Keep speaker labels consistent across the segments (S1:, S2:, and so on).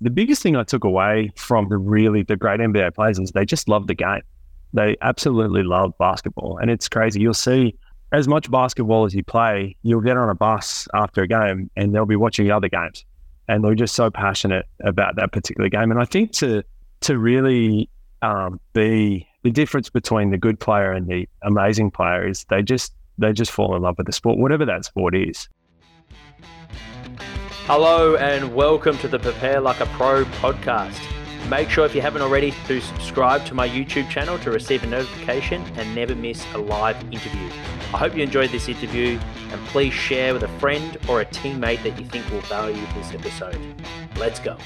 S1: the biggest thing I took away from the really the great NBA players is they just love the game. They absolutely love basketball, and it's crazy. You'll see as much basketball as you play, you'll get on a bus after a game, and they'll be watching other games, and they're just so passionate about that particular game. And I think to to really um, be the difference between the good player and the amazing player is they just they just fall in love with the sport, whatever that sport is.
S2: Hello and welcome to the Prepare Like a Pro podcast. Make sure if you haven't already to subscribe to my YouTube channel to receive a notification and never miss a live interview. I hope you enjoyed this interview and please share with a friend or a teammate that you think will value this episode. Let's go.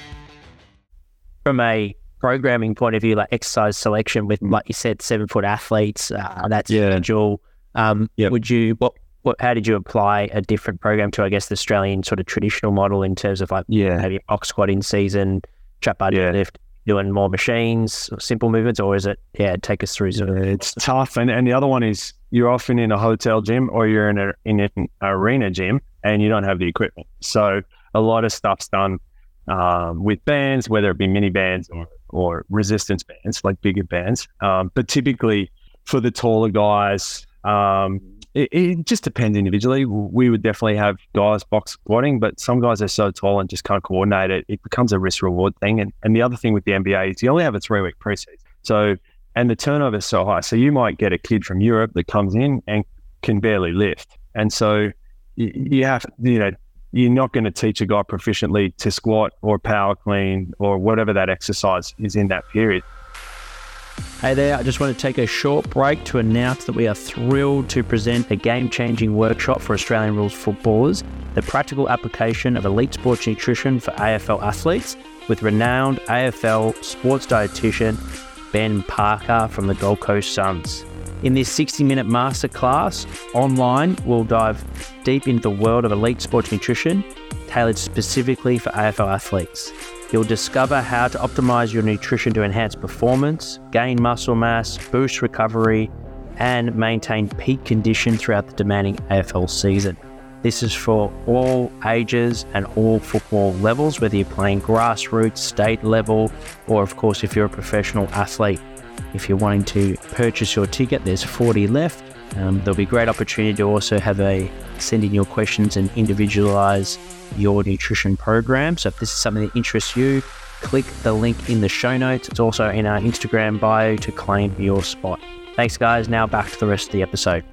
S2: From a programming point of view, like exercise selection with, like you said, seven foot athletes, uh, that's yeah. individual. Um, yep. Would you what what, how did you apply a different program to, I guess, the Australian sort of traditional model in terms of like, yeah, maybe box squat in season, trap bar yeah. lift, doing more machines, simple movements, or is it, yeah, take us through?
S1: It's tough. And, and the other one is you're often in a hotel gym or you're in, a, in an arena gym and you don't have the equipment. So a lot of stuff's done um, with bands, whether it be mini bands or, or resistance bands, like bigger bands. Um, but typically for the taller guys, um, it, it, just depends individually. We would definitely have guys box squatting, but some guys are so tall and just can't coordinate it. It becomes a risk reward thing. And, and the other thing with the NBA is you only have a three week preseason. So, and the turnover is so high. So you might get a kid from Europe that comes in and can barely lift. And so you, you have, you know, you're not going to teach a guy proficiently to squat or power clean or whatever that exercise is in that period.
S2: Hey there, I just want to take a short break to announce that we are thrilled to present a game changing workshop for Australian rules footballers, the practical application of elite sports nutrition for AFL athletes, with renowned AFL sports dietitian Ben Parker from the Gold Coast Suns. In this 60 minute masterclass online, we'll dive deep into the world of elite sports nutrition tailored specifically for AFL athletes. You'll discover how to optimize your nutrition to enhance performance, gain muscle mass, boost recovery, and maintain peak condition throughout the demanding AFL season. This is for all ages and all football levels, whether you're playing grassroots, state level, or of course, if you're a professional athlete. If you're wanting to purchase your ticket, there's 40 left. Um, there'll be a great opportunity to also have a send in your questions and individualize your nutrition program. So if this is something that interests you, click the link in the show notes. It's also in our Instagram bio to claim your spot. Thanks, guys. Now back to the rest of the episode.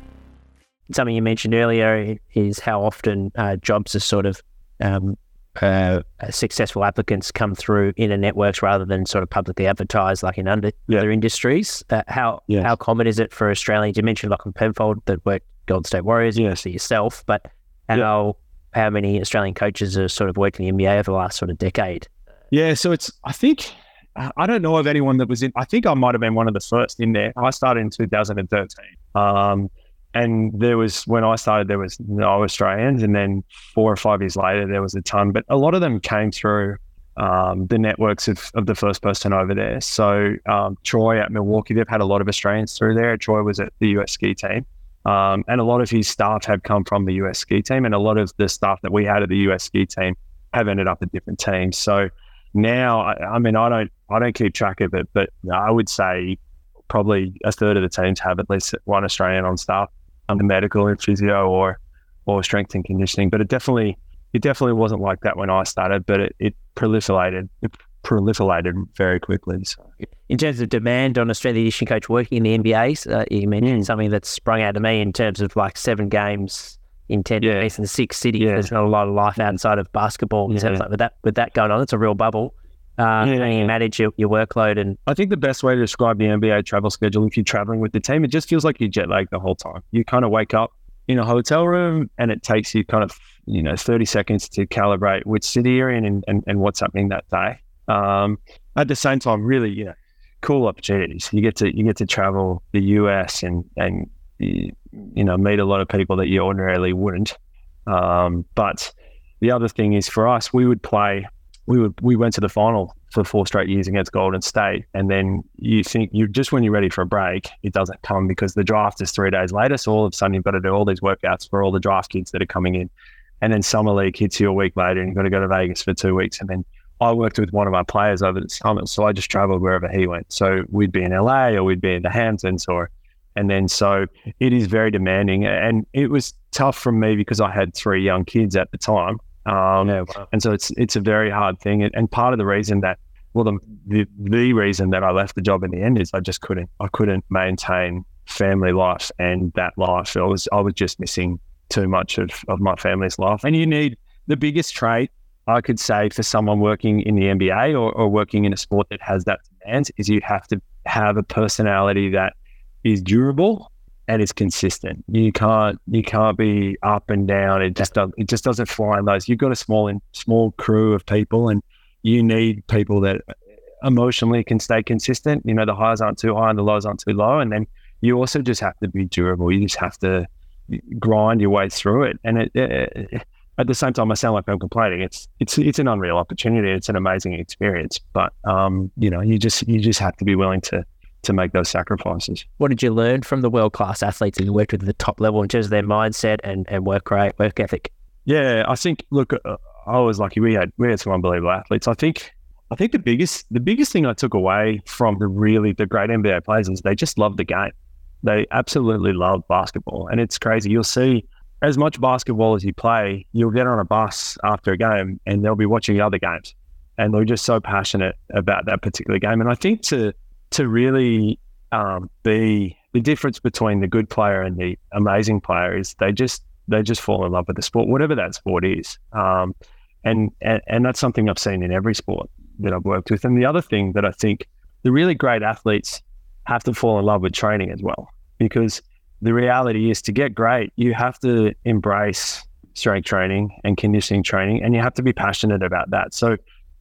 S2: Something you mentioned earlier is how often uh, jobs are sort of um, uh, successful applicants come through inner networks rather than sort of publicly advertised like in under, yeah. other industries. Uh, how yes. how common is it for Australians? You mentioned Lachlan Penfold that worked Golden State Warriors, yes. obviously yourself, but how yeah. how many Australian coaches are sort of working in the NBA over the last sort of decade?
S1: Yeah, so it's I think I don't know of anyone that was in. I think I might have been one of the first in there. I started in 2013. Um, and there was when I started, there was no Australians, and then four or five years later, there was a ton. But a lot of them came through um, the networks of, of the first person over there. So um, Troy at Milwaukee, they've had a lot of Australians through there. Troy was at the US ski team, um, and a lot of his staff have come from the US ski team, and a lot of the staff that we had at the US ski team have ended up at different teams. So now, I, I mean, I don't I don't keep track of it, but I would say probably a third of the teams have at least one Australian on staff under medical and physio or or strength and conditioning. But it definitely it definitely wasn't like that when I started, but it, it proliferated it proliferated very quickly. So.
S2: In terms of demand on Australian edition coach working in the NBA, uh, you mentioned mm. something that sprung out to me in terms of like seven games in ten yeah. days in six cities. Yeah. There's not a lot of life outside of basketball. Yeah. Like with that with that going on, it's a real bubble. Uh, yeah, you manage your, your workload and
S1: I think the best way to describe the NBA travel schedule if you're traveling with the team, it just feels like you're jet lagged the whole time. You kind of wake up in a hotel room and it takes you kind of you know 30 seconds to calibrate which city you're in and, and, and what's happening that day. Um, at the same time, really, you know, cool opportunities. You get to you get to travel the US and and you, you know meet a lot of people that you ordinarily wouldn't. Um, but the other thing is for us, we would play we would we went to the final for four straight years against Golden State, and then you think you just when you're ready for a break, it doesn't come because the draft is three days later. So all of a sudden you've got to do all these workouts for all the draft kids that are coming in, and then summer league hits you a week later, and you've got to go to Vegas for two weeks, and then I worked with one of our players over the summer, so I just traveled wherever he went. So we'd be in LA or we'd be in the Hamptons or, and then so it is very demanding, and it was tough for me because I had three young kids at the time. Um, yeah, wow. and so it's it's a very hard thing, and, and part of the reason that well, the, the the reason that I left the job in the end is I just couldn't I couldn't maintain family life and that life. I was I was just missing too much of, of my family's life. And you need the biggest trait I could say for someone working in the NBA or, or working in a sport that has that demand is you have to have a personality that is durable and is consistent. You can't you can't be up and down. It just does it just doesn't fly in those. You've got a small small crew of people and you need people that emotionally can stay consistent. You know, the highs aren't too high and the lows aren't too low. And then you also just have to be durable. You just have to grind your way through it. And it, it, at the same time, I sound like I'm complaining. It's it's it's an unreal opportunity. It's an amazing experience. But um, you know, you just you just have to be willing to to make those sacrifices.
S2: What did you learn from the world class athletes that you worked with at the top level in terms of their mindset and, and work rate, work ethic?
S1: Yeah, I think look, uh, I was lucky. We had we had some unbelievable athletes. I think I think the biggest the biggest thing I took away from the really the great NBA players is they just love the game. They absolutely love basketball, and it's crazy. You'll see as much basketball as you play, you'll get on a bus after a game, and they'll be watching other games, and they're just so passionate about that particular game. And I think to to really um, be the difference between the good player and the amazing player is they just they just fall in love with the sport, whatever that sport is. Um, and, and and that's something I've seen in every sport that I've worked with. And the other thing that I think the really great athletes have to fall in love with training as well, because the reality is to get great, you have to embrace strength training and conditioning training, and you have to be passionate about that. So,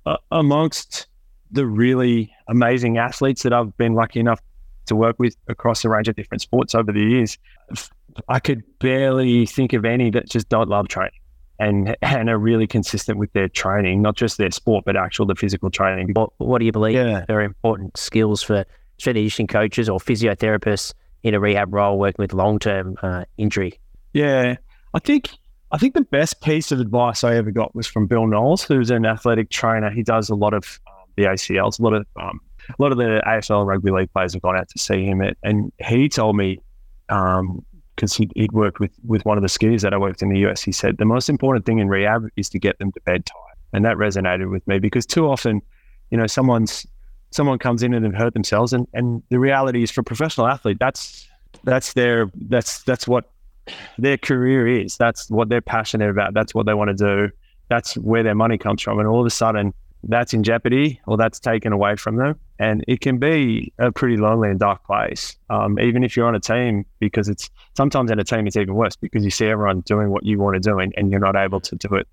S1: uh, amongst the really amazing athletes that I've been lucky enough to work with across a range of different sports over the years, I could barely think of any that just don't love training and and are really consistent with their training, not just their sport, but actual the physical training.
S2: What, what do you believe yeah. are important skills for strength conditioning coaches or physiotherapists in a rehab role working with long term uh, injury?
S1: Yeah, I think I think the best piece of advice I ever got was from Bill Knowles, who's an athletic trainer. He does a lot of the ACLs, a lot of um, a lot of the AFL rugby league players have gone out to see him, and he told me um, because he'd, he'd, worked with, with one of the skiers that I worked in the US. He said the most important thing in rehab is to get them to bed tired. And that resonated with me because too often, you know, someone's someone comes in and have hurt themselves and, and the reality is for a professional athlete, that's that's their that's that's what their career is. That's what they're passionate about. That's what they want to do. That's where their money comes from. And all of a sudden that's in jeopardy or that's taken away from them. And it can be a pretty lonely and dark place, um, even if you're on a team, because it's sometimes in a team, it's even worse because you see everyone doing what you want to do and, and you're not able to do it